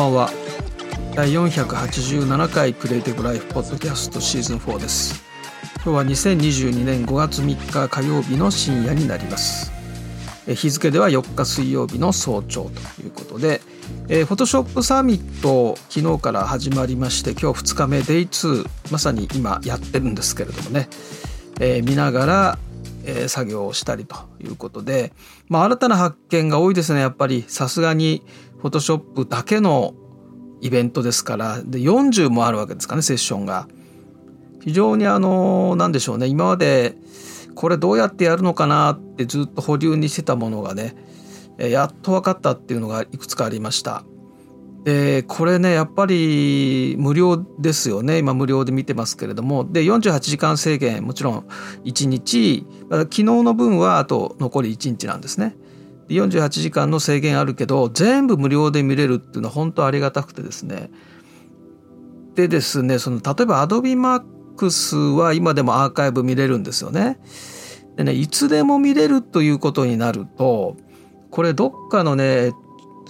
こんばんは。第487回クリエイティブライフポッドキャストシーズン4です。今日は2022年5月3日火曜日の深夜になります。日付では4日水曜日の早朝ということでえー、フォトショップサミット昨日から始まりまして今日2日目デイ2まさに今やってるんですけれどもね、えー、見ながら、えー、作業をしたりということで、まあ、新たな発見が多いですねやっぱり。さすがにフォトショップだけのイベントですからで40もあるわけですかねセッションが。非常にあの何でしょうね今までこれどうやってやるのかなってずっと保留にしてたものがねやっと分かったっていうのがいくつかありました。でこれねやっぱり無料ですよね今無料で見てますけれどもで48時間制限もちろん1日昨日の分はあと残り1日なんですね。48時間の制限あるけど全部無料で見れるっていうのは本当ありがたくてですねでですねその例えば AdobeMax は今でもアーカイブ見れるんですよね。でねいつでも見れるということになるとこれどっかのね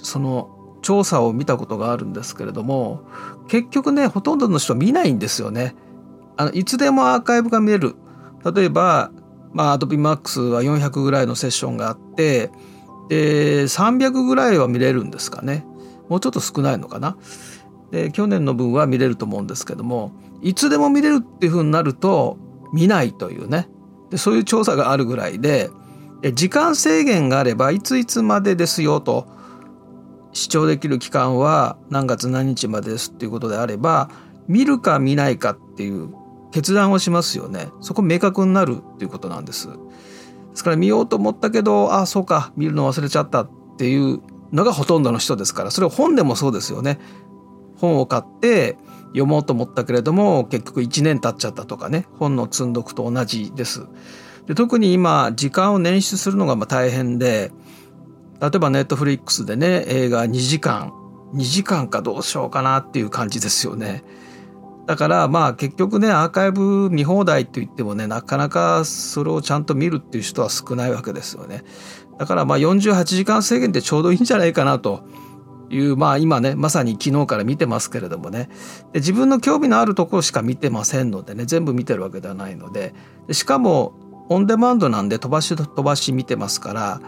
その調査を見たことがあるんですけれども結局ねほとんどの人見ないんですよね。あのいつでもアーカイブが見れる例えば、まあ、Adobe Max は400ぐらいのセッションがあってで300ぐらいは見れるんですかね。もうちょっと少ないのかな。で去年の分は見れると思うんですけどもいつでも見れるっていうふうになると見ないというね。でそういう調査があるぐらいで時間制限があればいついつまでですよと視聴できる期間は何月何日までですっていうことであれば見るか見ないかっていう決断をしますよね。そこ明確になるっていうことなんです。ですから見ようと思ったけどああそうか見るの忘れちゃったっていうのがほとんどの人ですからそれは本でもそうですよね本を買って読もうと思ったけれども結局1年経っちゃったとかね本の積んどくと同じですで特に今時間を捻出するのがま大変で例えばネットフリックスでね映画2時間2時間かどうしようかなっていう感じですよね。だからまあ結局ねアーカイブ見放題って言ってもねなかなかそれをちゃんと見るっていう人は少ないわけですよね。だからまあ48時間制限ってちょうどいいんじゃないかなと。いうまあ今ねまさに昨日から見てますけれどもね。で自分の興味のあるところしか見てませんのでね全部見てるわけではないので。しかもオンデマンドなんで飛ばし飛ばし見てますから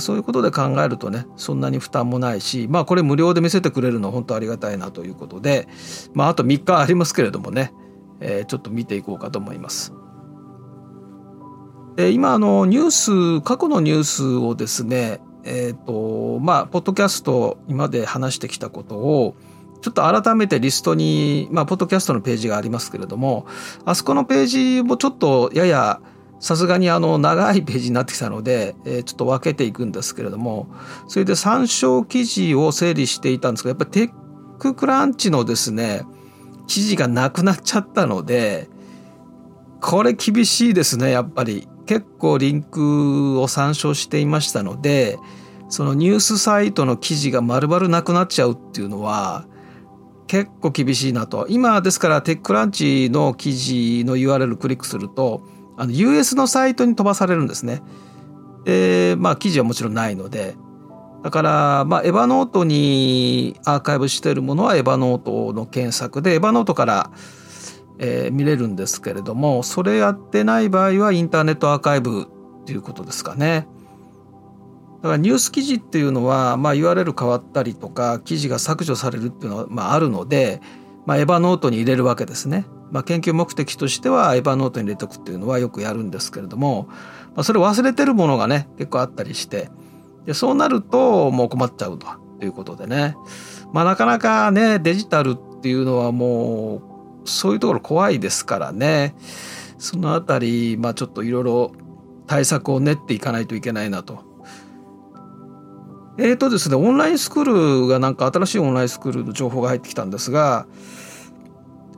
そういうことで考えるとねそんなに負担もないしまあこれ無料で見せてくれるの本当ありがたいなということでまああと3日ありますけれどもね、えー、ちょっと見ていこうかと思います。で今あのニュース過去のニュースをですねえっ、ー、とまあポッドキャスト今で話してきたことをちょっと改めてリストにまあポッドキャストのページがありますけれどもあそこのページもちょっとややさすがにあの長いページになってきたので、えー、ちょっと分けていくんですけれどもそれで参照記事を整理していたんですけどやっぱりテッククランチのですね記事がなくなっちゃったのでこれ厳しいですねやっぱり。結構リンクを参照していましたのでそのニュースサイトの記事が丸々なくなっちゃうっていうのは結構厳しいなと。今ですからテッククランチの記事の URL クリックするとあの US のサイトに飛ばされるんですね。でまあ記事はもちろんないのでだからまあエヴァノートにアーカイブしているものはエヴァノートの検索でエヴァノートから、えー、見れるんですけれどもそれやってない場合はインターネットアーカイブっていうことですかね。だからニュース記事っていうのは、まあ、URL 変わったりとか記事が削除されるっていうのは、まあ、あるので、まあ、エヴァノートに入れるわけですね。まあ、研究目的としてはエヴァノートに入れとくっていうのはよくやるんですけれども、まあ、それ忘れてるものがね結構あったりしてでそうなるともう困っちゃうということでね、まあ、なかなかねデジタルっていうのはもうそういうところ怖いですからねそのあたり、まあ、ちょっといろいろ対策を練っていかないといけないなと。えーとですね、オンラインスクールがなんか新しいオンラインスクールの情報が入ってきたんですが、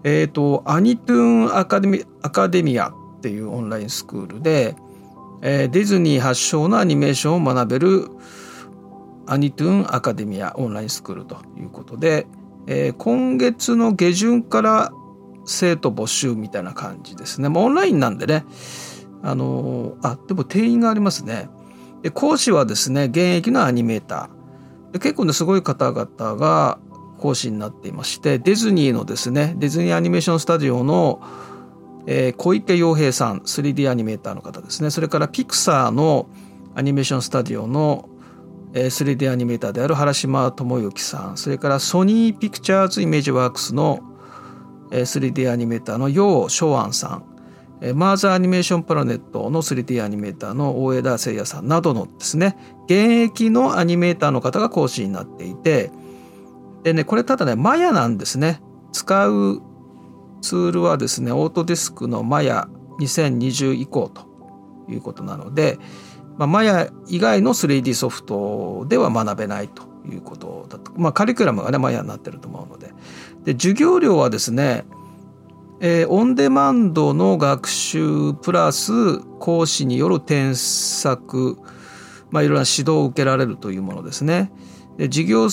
えっ、ー、と、アニトゥーンアカデミアカデミアっていうオンラインスクールで、えー、ディズニー発祥のアニメーションを学べるアニトゥーンアカデミアオンラインスクールということで、えー、今月の下旬から生徒募集みたいな感じですね。まあ、オンラインなんでね、あのあ、でも定員がありますね。で講師はですね、現役のアニメーター。結構ね、すごい方々が講師になっていましてディズニーのですねディズニーアニメーションスタジオの、えー、小池洋平さん 3D アニメーターの方ですね。それからピクサーのアニメーションスタジオの 3D アニメーターである原島智之さん。それからソニーピクチャーズイメージワークスの 3D アニメーターの楊翔安さん。マーズアニメーションプラネットの 3D アニメーターの大枝誠也さんなどのですね現役のアニメーターの方が講師になっていてでねこれただねマヤなんですね。使うツールはですねオートディスクのマヤ2020以降ということなので、まあ、マヤ以外の 3D ソフトでは学べないということだと、まあ、カリキュラムがねマヤになってると思うので。で授業料はですね、えー、オンデマンドの学習プラス講師による添削、まあ、いろんな指導を受けられるというものですね。で授業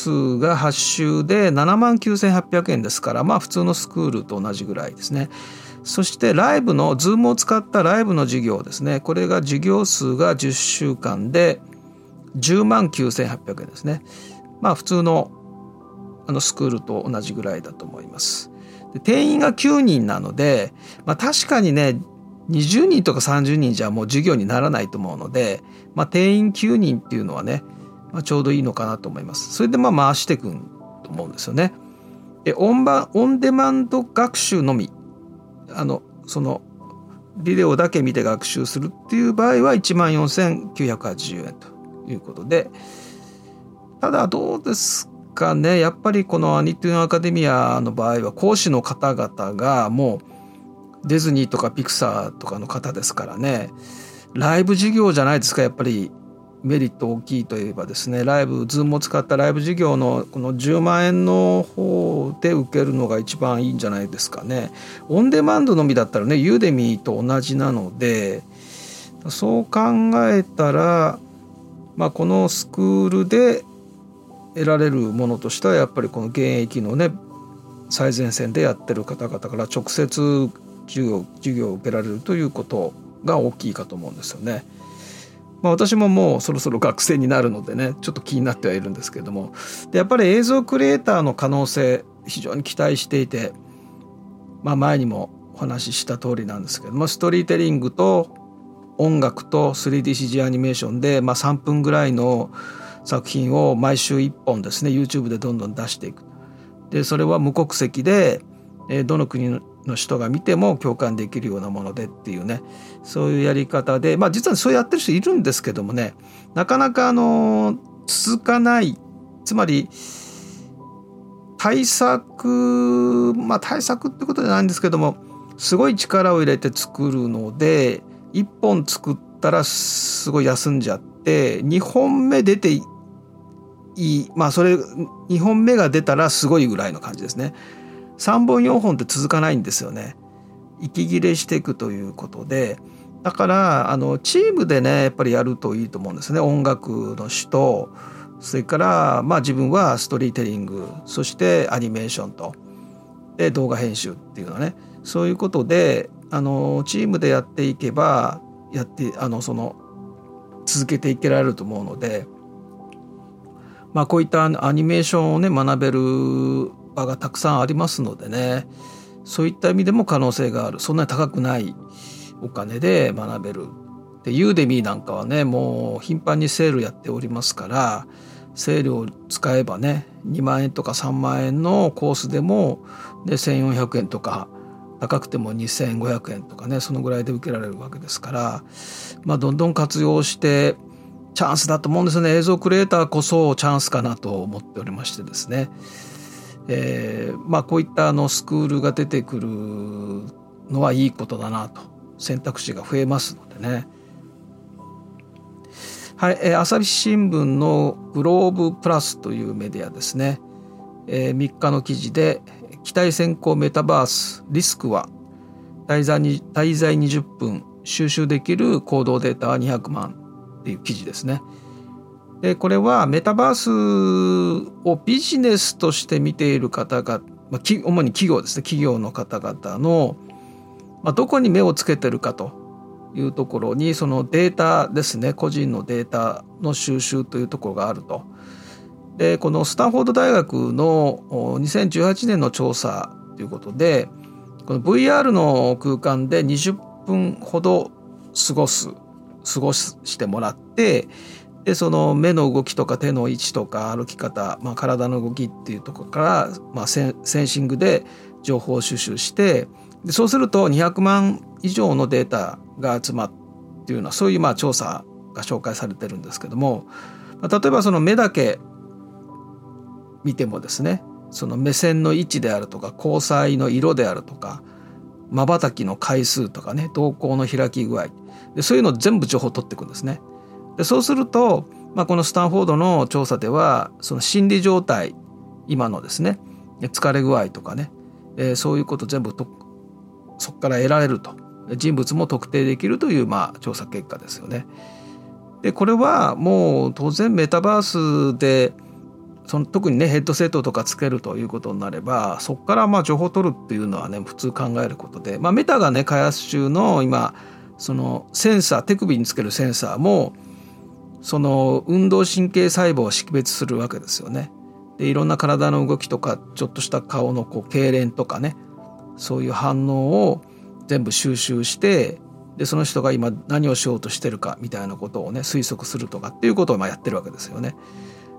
数が8週で7万9800円ですからまあ普通のスクールと同じぐらいですね。そしてライブの Zoom を使ったライブの授業ですね。これが授業数が10週間で10万9800円ですね。まあ普通のあのスクールと同じぐらいだと思います。で定員が9人なので、まあ、確かにね20人とか30人じゃもう授業にならないと思うので、まあ、定員9人っていうのはね、まあ、ちょうどいいのかなと思います。それでまあ回していくと思うんですよね。でオンバオンデマンド学習のみ。あのそのビデオだけ見て学習するっていう場合は1万4980円ということで。ただどうですかね。やっぱりこのアニトゥーンアカデミアの場合は講師の方々がもうディズニーとかピクサーとかの方ですからね。ライブ授業じゃないですかやっぱり。メリット大きいといえばですねライブズームを使ったライブ授業のこの10万円の方で受けるのが一番いいんじゃないですかねオンデマンドのみだったらねユーデミーと同じなのでそう考えたら、まあ、このスクールで得られるものとしてはやっぱりこの現役のね最前線でやってる方々から直接授業授業を受けられるということが大きいかと思うんですよね。まあ、私ももうそろそろ学生になるのでねちょっと気になってはいるんですけどもでやっぱり映像クリエイターの可能性非常に期待していて、まあ、前にもお話しした通りなんですけどもストリーテリングと音楽と 3DCG アニメーションで、まあ、3分ぐらいの作品を毎週1本ですね YouTube でどんどん出していく。でそれは無国籍でどの国の人が見ても共感できるようなものでっていうねそういうやり方でまあ実はそうやってる人いるんですけどもねなかなかあの続かないつまり対策まあ対策ってことじゃないんですけどもすごい力を入れて作るので1本作ったらすごい休んじゃって2本目出ていいまあそれ2本目が出たらすごいぐらいの感じですね。3本4本って続かないんですよね。息切れしていくということで。だからあのチームでねやっぱりやるといいと思うんですね。音楽の人とそれからまあ自分はストリーテリングそしてアニメーションと。で動画編集っていうのはね。そういうことであのチームでやっていけばやってあのその続けていけられると思うので、まあ、こういったアニメーションをね学べる場がたくさんありますのでね。そういった意味でも可能性がある。そんなに高くないお金で学べる。でユーデミーなんかはねもう頻繁にセールやっておりますからセールを使えばね2万円とか3万円のコースでもで1,400円とか高くても2,500円とかねそのぐらいで受けられるわけですから、まあ、どんどん活用してチャンスだと思うんですよね。映像クリエイターこそチャンスかなと思っておりましてですね。えー、まあこういったあのスクールが出てくるのはいいことだなと選択肢が増えますのでね。はい、えー、朝日新聞のグローブプラスというメディアですね、えー、3日の記事で期待先行メタバースリスクは滞在に滞在20分収集できる行動データは200万っていう記事ですね。でこれはメタバースをビジネスとして見ている方が、まあ、主に企業ですね企業の方々の、まあ、どこに目をつけてるかというところにそのデータですね個人のデータの収集というところがあると。でこのスタンフォード大学の2018年の調査ということでこの VR の空間で20分ほど過ごす過ごしてもらってでその目の動きとか手の位置とか歩き方、まあ、体の動きっていうところから、まあ、センシングで情報収集してでそうすると200万以上のデータが集まっていうようなそういうまあ調査が紹介されてるんですけども、まあ、例えばその目だけ見てもですねその目線の位置であるとか交際の色であるとかまばたきの回数とかね瞳孔の開き具合でそういうのを全部情報を取っていくんですね。でそうすると、まあ、このスタンフォードの調査ではその心理状態今のですね疲れ具合とかね、えー、そういうこと全部とそこから得られると人物も特定できるというまあ調査結果ですよね。でこれはもう当然メタバースでその特にねヘッドセットとかつけるということになればそこからまあ情報を取るっていうのはね普通考えることで、まあ、メタがね開発中の今そのセンサー手首につけるセンサーもその運動神経細胞を識別するわけですよね。でいろんな体の動きとかちょっとした顔のこう痙攣とかねそういう反応を全部収集してでその人が今何をしようとしてるかみたいなことをね推測するとかっていうことをまあやってるわけですよね。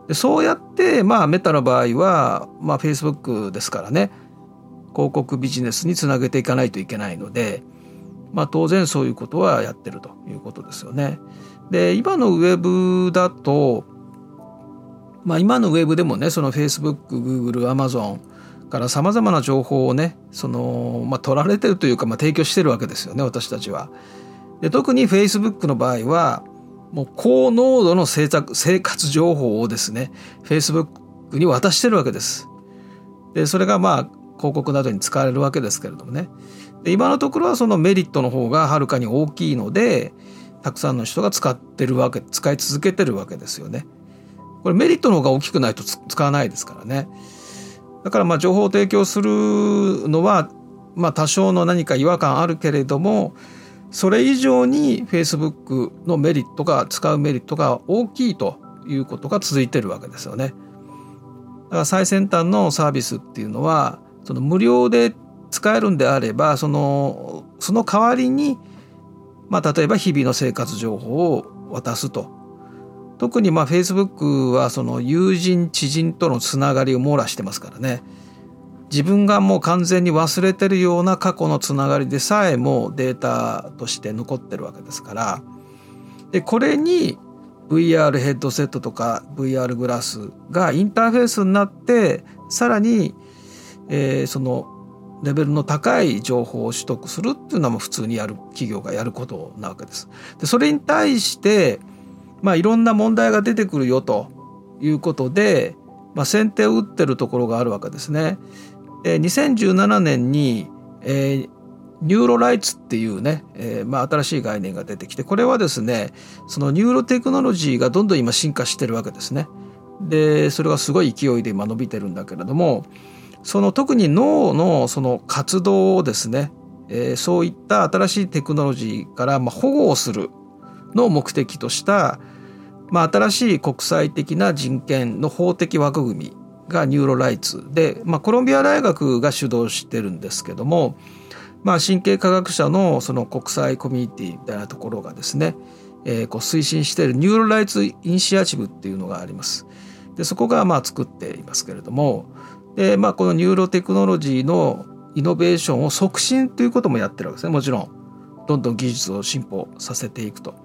でそうやってまあメタの場合はまあ Facebook ですからね広告ビジネスにつなげていかないといけないので、まあ、当然そういうことはやってるということですよね。で今のウェブだと、まあ、今のウェブでもねその Facebook、Google、Amazon からさまざまな情報をねその、まあ、取られてるというか、まあ、提供してるわけですよね私たちは。で特に Facebook の場合はもう高濃度の生活情報をですね Facebook に渡してるわけです。でそれがまあ広告などに使われるわけですけれどもねで今のところはそのメリットの方がはるかに大きいのでたくさんの人が使ってるわけ使い続けてるわけですよね。これメリットの方が大きくないと使わないですからね。だからまあ情報を提供するのはまあ多少の何か違和感あるけれどもそれ以上に Facebook のメリットが使うメリットが大きいということが続いてるわけですよね。だから最先端のサービスっていうのはその無料で使えるんであればそのその代わりに、まあ、例えば日々の生活情報を渡すと。特にまあ Facebook はその友人知人とのつながりを網羅してますからね。自分がもう完全に忘れてるような過去のつながりでさえもデータとして残ってるわけですから。でこれに VR ヘッドセットとか VR グラスがインターフェースになってさらに、えー、そのレベルの高い情報を取得するっていうのは普通にやる企業がやることなわけです。でそれに対してまあいろんな問題が出てくるよということで、まあ、先手を打ってるところがあるわけですね。で2017年に、えー、ニューロライツっていうね、えーまあ、新しい概念が出てきてこれはですねそのニューロテクノロジーがどんどん今進化してるわけですね。でそれがすごい勢いで今伸びてるんだけれどもその特に脳のその活動をですね、えー、そういった新しいテクノロジーからまあ保護をするのを目的とした、まあ、新しい国際的な人権の法的枠組みがニューロライツで、まあ、コロンビア大学が主導してるんですけども、まあ、神経科学者のその国際コミュニティみたいなところがですね、えー、こう推進しているニューロライツイニシアチブっていうのがあります。でそこがまあ作っていますけれどもで、まあ、このニューロテクノロジーのイノベーションを促進ということもやってるわけですねもちろんどんどん技術を進歩させていくと。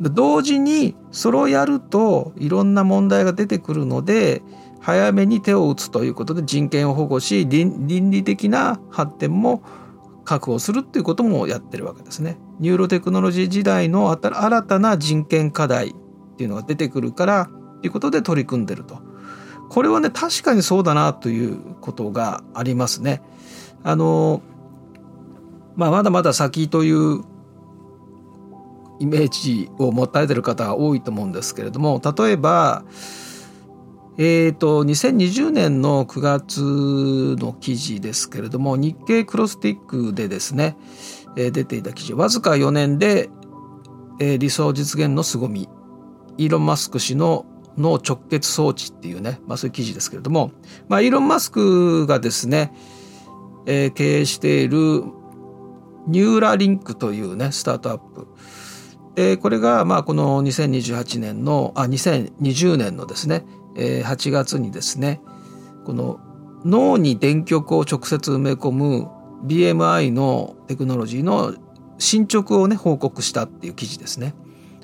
で同時にそれをやるといろんな問題が出てくるので早めに手を打つということで人権を保護し倫理的な発展も確保するっていうこともやってるわけですね。ニューロテクノロジー時代の新たな人権課題っていうのが出てくるからということで取り組んでると。これはね確かにそうだなということがありますね。あのまあ、まだまだ先というイメージを持たれてる方が多いと思うんですけれども例えばえーと、2020年の9月の記事ですけれども日経クロスティックでですね、えー、出ていた記事わずか4年で、えー、理想実現の凄みイーロン・マスク氏の脳直結装置っていうね、まあ、そういう記事ですけれども、まあ、イーロン・マスクがですね、えー、経営しているニューラリンクというねスタートアップでこれがまあこの2028年のあ2020年のですね、えー、8月にですねこの脳に電極を直接埋め込む BMI のテクノロジーの進捗をね報告したっていう記事ですね。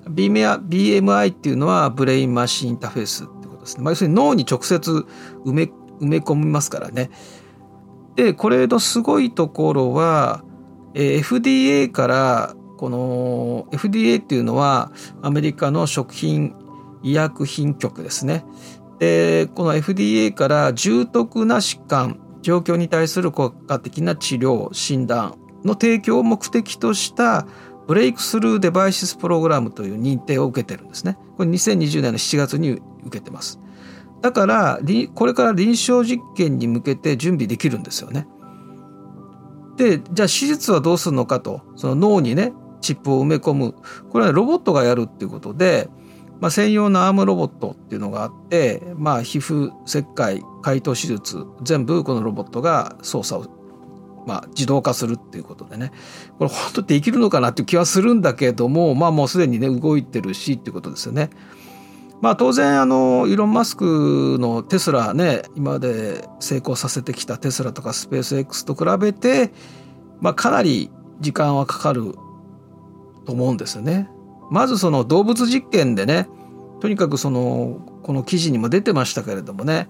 BMI っていうのはブレインマシンインターフェースってことですね。まあ、要するに脳に直接埋め埋め込みますからね。でこれのすごいところは、えー、FDA からこの FDA っていうのはアメリカの食品医薬品局ですね。でこの FDA から重篤な疾患状況に対する効果的な治療診断の提供を目的としたブレイクスルーデバイシスプログラムという認定を受けてるんですね。これ2020年の7月に受けてます。だからこれから臨床実験に向けて準備できるんですよね。でじゃあ手術はどうするのかとその脳にねチップを埋め込むこれはロボットがやるっていうことで、まあ、専用のアームロボットっていうのがあって、まあ、皮膚切開解凍手術全部このロボットが操作をまあ、自動化するっていうことでねこれ本当できるのかなっていう気はするんだけどもまあもうすでにね動いてるしっていうことですよね。まあ当然あのイーロン・マスクのテスラね今まで成功させてきたテスラとかスペース X と比べて、まあ、かなり時間はかかると思うんですよね。まずその動物実験でねとにかくそのこの記事にも出てましたけれどもね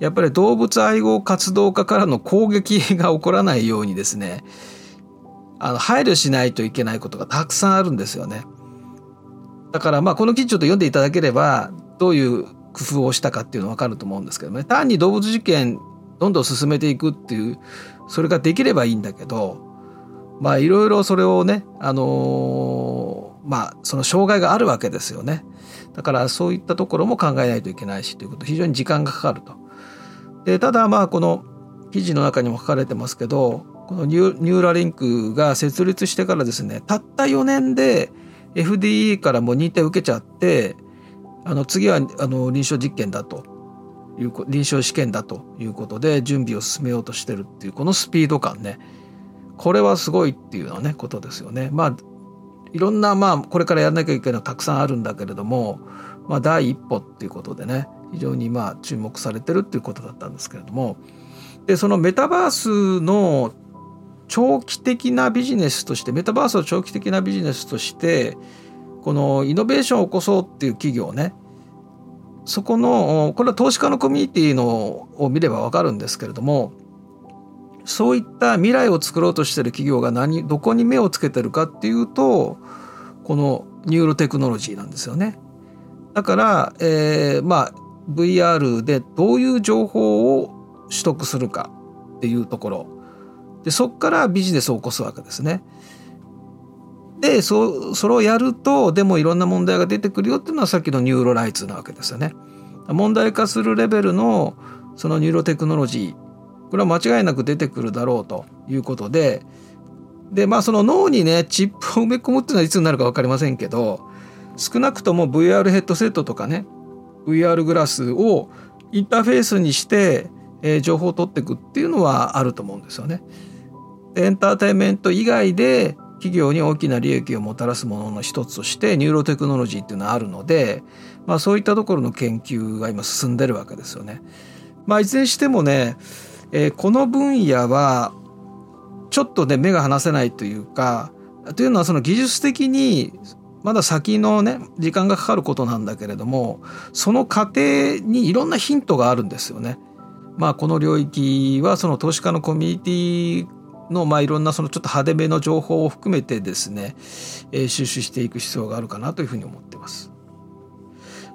やっぱり動物愛護活動家からの攻撃が起こらないようにですねあの配慮しないといけないことがたくさんあるんですよね。だからまあこの記事ちょっと読んでいただければどういう工夫をしたかっていうの分かると思うんですけどね単に動物実験どんどん進めていくっていうそれができればいいんだけどまあいろいろそれをねあのー、まあその障害があるわけですよねだからそういったところも考えないといけないしということ非常に時間がかかると。でただまあこの記事の中にも書かれてますけどこのニューラリンクが設立してからですねたった4年で FDA からも認定を受けちゃってあの次はあの臨床実験だという臨床試験だということで準備を進めようとしてるっていうこのスピード感ねこれはすごいっていうのはねことですよね。まあいろんなまあこれからやらなきゃいけないのはたくさんあるんだけれども、まあ、第一歩っていうことでね非常にまあ注目されてるっていうことだったんですけれどもでそのメタバースの長期的なビジネスとしてメタバースを長期的なビジネスとしてこのイノベーションを起こそうっていう企業ねそこのこれは投資家のコミュニティのを見れば分かるんですけれどもそういった未来を作ろうとしてる企業が何どこに目をつけてるかっていうとこのニューロテクノロジーなんですよね。だから、えー、まあ VR でどういう情報を取得するかっていうところでそこからビジネスを起こすわけですね。でそそれをやるとでもいろんな問題が出てくるよっていうのはさっきのニューロライツなわけですよね。問題化するレベルのそのニューロテクノロジーこれは間違いなく出てくるだろうということででまあその脳にねチップを埋め込むっていうのはいつになるか分かりませんけど少なくとも VR ヘッドセットとかね VR グラスをインターフェースにして、えー、情報を取っていくっていうのはあると思うんですよね。エンターテインメント以外で企業に大きな利益をもたらすものの一つとしてニューロテクノロジーっていうのはあるので、まあ、そういったところの研究が今進んでるわけですよね。まあ、いずれにしてもね、えー、この分野はちょっとね目が離せないというかというのはその技術的にまだ先のね時間がかかることなんだけれどもその過程にいろんなヒントがあるんですよね。まあこの領域はその投資家のコミュニティの、まあ、いろんなそのちょっと派手めの情報を含めてですね、えー、収集していく必要があるかなというふうに思ってます。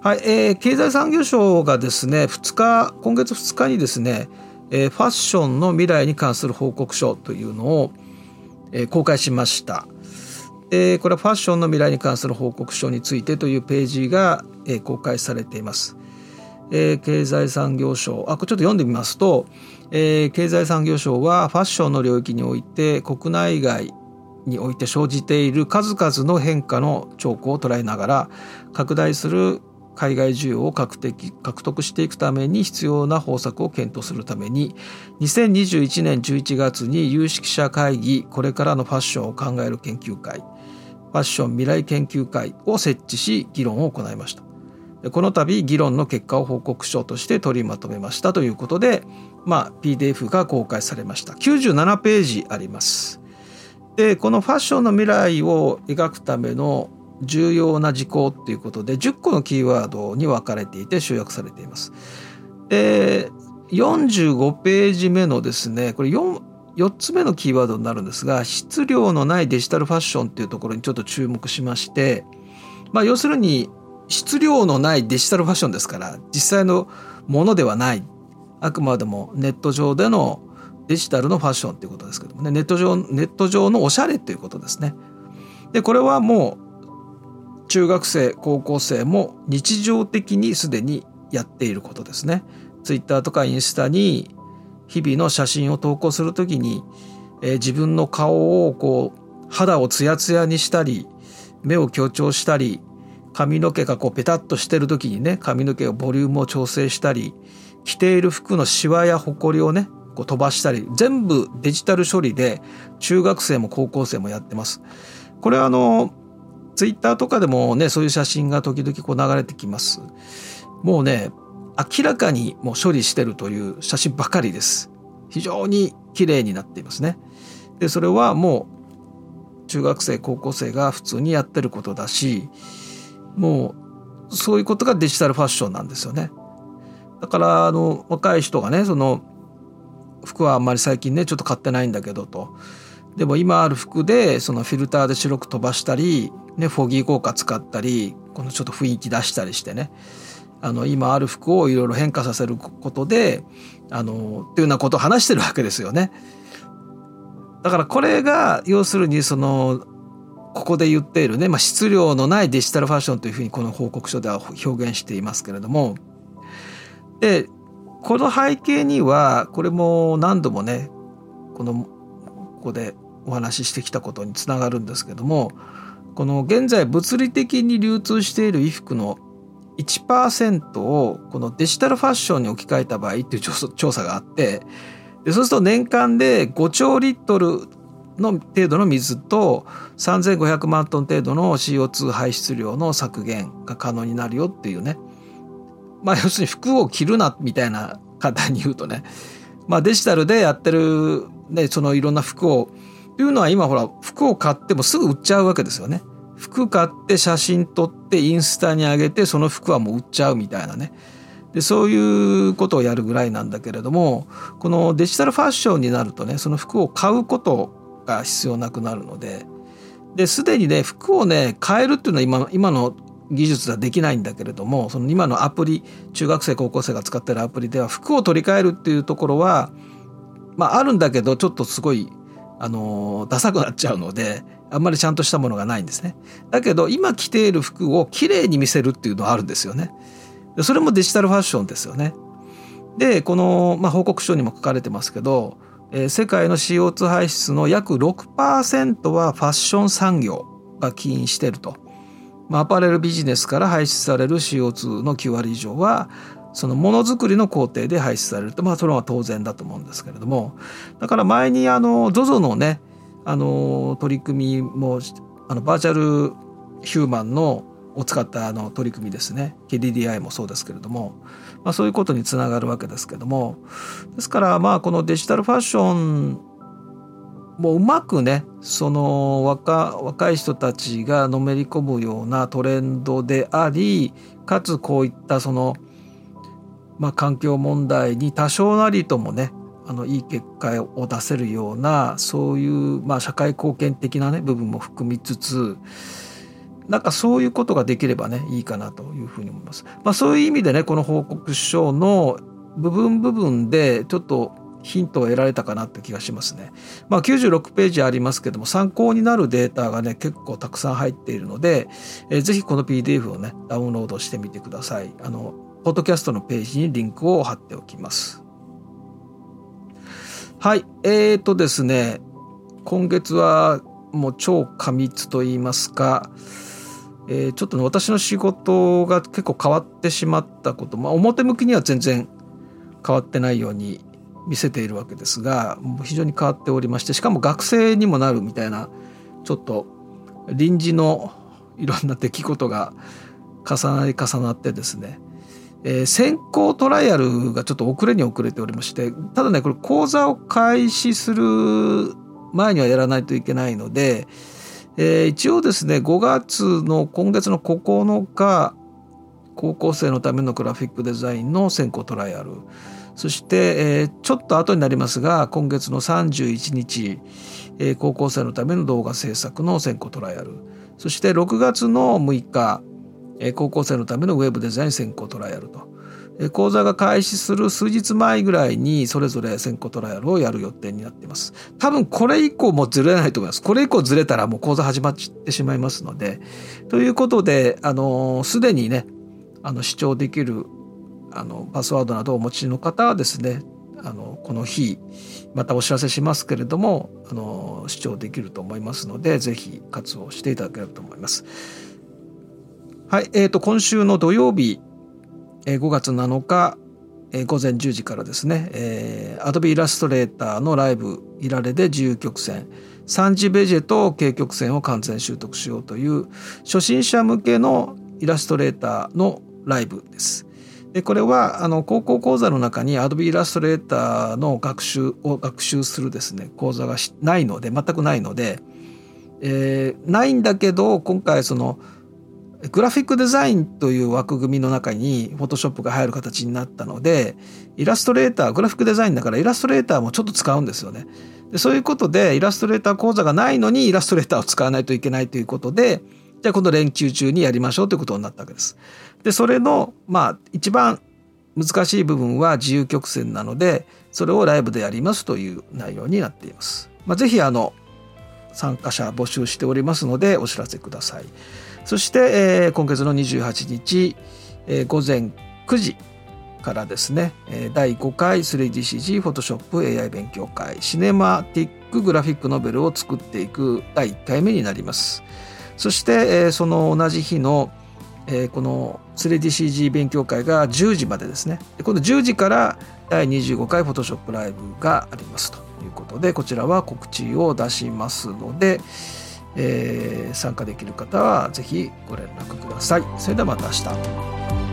はい、えー、経済産業省がですね2日今月2日にですね、えー、ファッションの未来に関する報告書というのを、えー、公開しました。えー、これはファッションの未来に関する報告書についてというページが、えー、公開されています。えー、経済産業省あこれちょっと読んでみますと、えー、経済産業省はファッションの領域において国内外において生じている数々の変化の兆候を捉えながら拡大する海外需要を獲得していくために必要な方策を検討するために2021年11月に有識者会議これからのファッションを考える研究会ァッション未来研究会を設置し議論を行いました。この度議論の結果を報告書として取りまとめましたということで、まあ、PDF が公開されました。97ページあります。でこのファッションの未来を描くための重要な事項っていうことで10個のキーワードに分かれていて集約されています。で45ページ目のですねこれ 4, 4つ目のキーワードになるんですが質量のないデジタルファッションっていうところにちょっと注目しましてまあ要するに質量のないデジタルファッションですから実際のものではないあくまでもネット上でのデジタルのファッションっていうことですけどもねネット上ネット上のおしゃれっていうことですね。でこれはもう中学生高校生も日常的にすでにやっていることですね。ツイッターとかインスタに日々の写真を投稿するときに、えー、自分の顔をこう肌をツヤツヤにしたり目を強調したり髪の毛がこうペタッとしてる時にね髪の毛をボリュームを調整したり着ている服のシワやホコリをねこう飛ばしたり全部デジタル処理で中学生も高校生もやってます。これはあのツイッターとかでもねそういう写真が時々こう流れてきます。もうね明らかにもう処理してるという写真ばかりです。非常に綺麗になっていますね。でそれはもう中学生高校生が普通にやってることだしもうそういうことがデジタルファッションなんですよね。だからあの若い人がねその服はあんまり最近ねちょっと買ってないんだけどとでも今ある服でそのフィルターで白く飛ばしたり、ね、フォギー効果使ったりこのちょっと雰囲気出したりしてねあの今ある服をいろいろ変化させることであのっていうようなことを話してるわけですよね。だからこれが要するにそのここで言っているね、まあ、質量のないデジタルファッションというふうにこの報告書では表現していますけれどもでこの背景にはこれも何度もねこのここでお話ししてきたことにつながるんですけどもこの現在物理的に流通している衣服の1%をこのデジタルファッションに置き換えた場合っていう調査があってでそうすると年間で5兆リットルの程度の水と3500万トン程度の CO2 排出量の削減が可能になるよっていうねまあ要するに服を着るなみたいな方に言うとね、まあデジタルでやってるね、そのいろんな服を、というのは今ほら服を買ってもすぐ売っちゃうわけですよね。服買って写真撮ってインスタに上げてその服はもう売っちゃうみたいなね。でそういうことをやるぐらいなんだけれどもこのデジタルファッションになるとねその服を買うことが必要なくなるのでですでにね服をね買えるっていうのは今今の技術ではできないんだけれどもその今のアプリ中学生高校生が使ってるアプリでは服を取り替えるっていうところはまああるんだけどちょっとすごいあのダサくなっちゃうのであんまりちゃんとしたものがないんですね。だけど今着ている服をきれいに見せるっていうのはあるんですよね。それもデジタルファッションですよね。でこの、まあ、報告書にも書かれてますけど、えー、世界の CO2 排出の約6%はファッション産業が起因していると。まあ、アパレルビジネスから排出される CO2 の9割以上はそのものづくりの工程で排出されるとまあそれは当然だと思うんですけれどもだから前にあの ZOZO のねあの取り組みもあのバーチャルヒューマンのを使ったあの取り組みですね。KDDI もそうですけれども、まあ、そういうことにつながるわけですけども。ですからまあこのデジタルファッションもううまくねその若若い人たちがのめり込むようなトレンドでありかつこういったその、まあ、環境問題に多少なりともねあのいい結果を出せるようなそういう、まあ、社会貢献的な、ね、部分も含みつつなんかそういうことができればねいいかなというふうに思います。まあ、そういう意味でねこの報告書の部分部分でちょっとヒントを得られたかなって気がしますね。まあ、96ページありますけども参考になるデータがね結構たくさん入っているので、えー、ぜひこの PDF をねダウンロードしてみてください。あのポッドキャストのページにリンクを貼っておきます。はい、えーとですね今月はもう超過密と言いますかえー、ちょっとね私の仕事が結構変わってしまったことまあ表向きには全然変わってないように見せているわけですが非常に変わっておりましてしかも学生にもなるみたいなちょっと臨時のいろんな出来事が重なり重なってですね、えー、先行トライアルがちょっと遅れに遅れておりましてただねこれ講座を開始する前にはやらないといけないので、えー、一応ですね5月の今月の9日高校生のためのグラフィックデザインの先行トライアル。そして、えー、ちょっと後になりますが今月の31日、え、高校生のための動画制作の先行トライアル。そして6月の6日、高校生のためのウェブデザイン先行トライアルと、講座が開始する数日前ぐらいにそれぞれ先行トライアルをやる予定になっています。多分これ以降もずれないと思います。これ以降ずれたらもう講座始まってしまいますので。ということであのすでにねあの視聴できるあのパスワードなどをお持ちの方はですねあのこの日またお知らせしますけれどもあの視聴できると思いますのでぜひ活用していただければと思います。はい、えーと、今週の土曜日、えー、5月7日、えー、午前10時からですね、えー、Adobe イラストレーターのライブいられで自由曲線3次ベジェと軽曲線を完全習得しようという初心者向けのイラストレーターのライブです。でこれはあの高校講座の中に Adobe イラストレーターの学習を学習するですね講座がないので全くないので、えー、ないんだけど今回そのグラフィックデザインという枠組みの中に Photoshop が入る形になったのでイラストレーターグラフィックデザインだからイラストレーターもちょっと使うんですよね。でそういうことでイラストレーター講座がないのにイラストレーターを使わないといけないということでじゃあこの連休中にやりましょうということになったわけです。でそれのまあ一番難しい部分は自由曲線なのでそれをライブでやりますという内容になっています。まあ、ぜひあの参加者募集しておりますのでお知らせください。そして、えー、今月の28日、えー、午前9時からですね第5回 3DCG フォトショップ AI 勉強会シネマティックグラフィックノベルを作っていく第1回目になります。そして、その同じ日の、この 3DCG 勉強会が10時までですね今度10時から第25回フォトショップライブがありますということでこちらは告知を出しますので、えー、参加できる方はぜひご連絡ください。それではまた明日。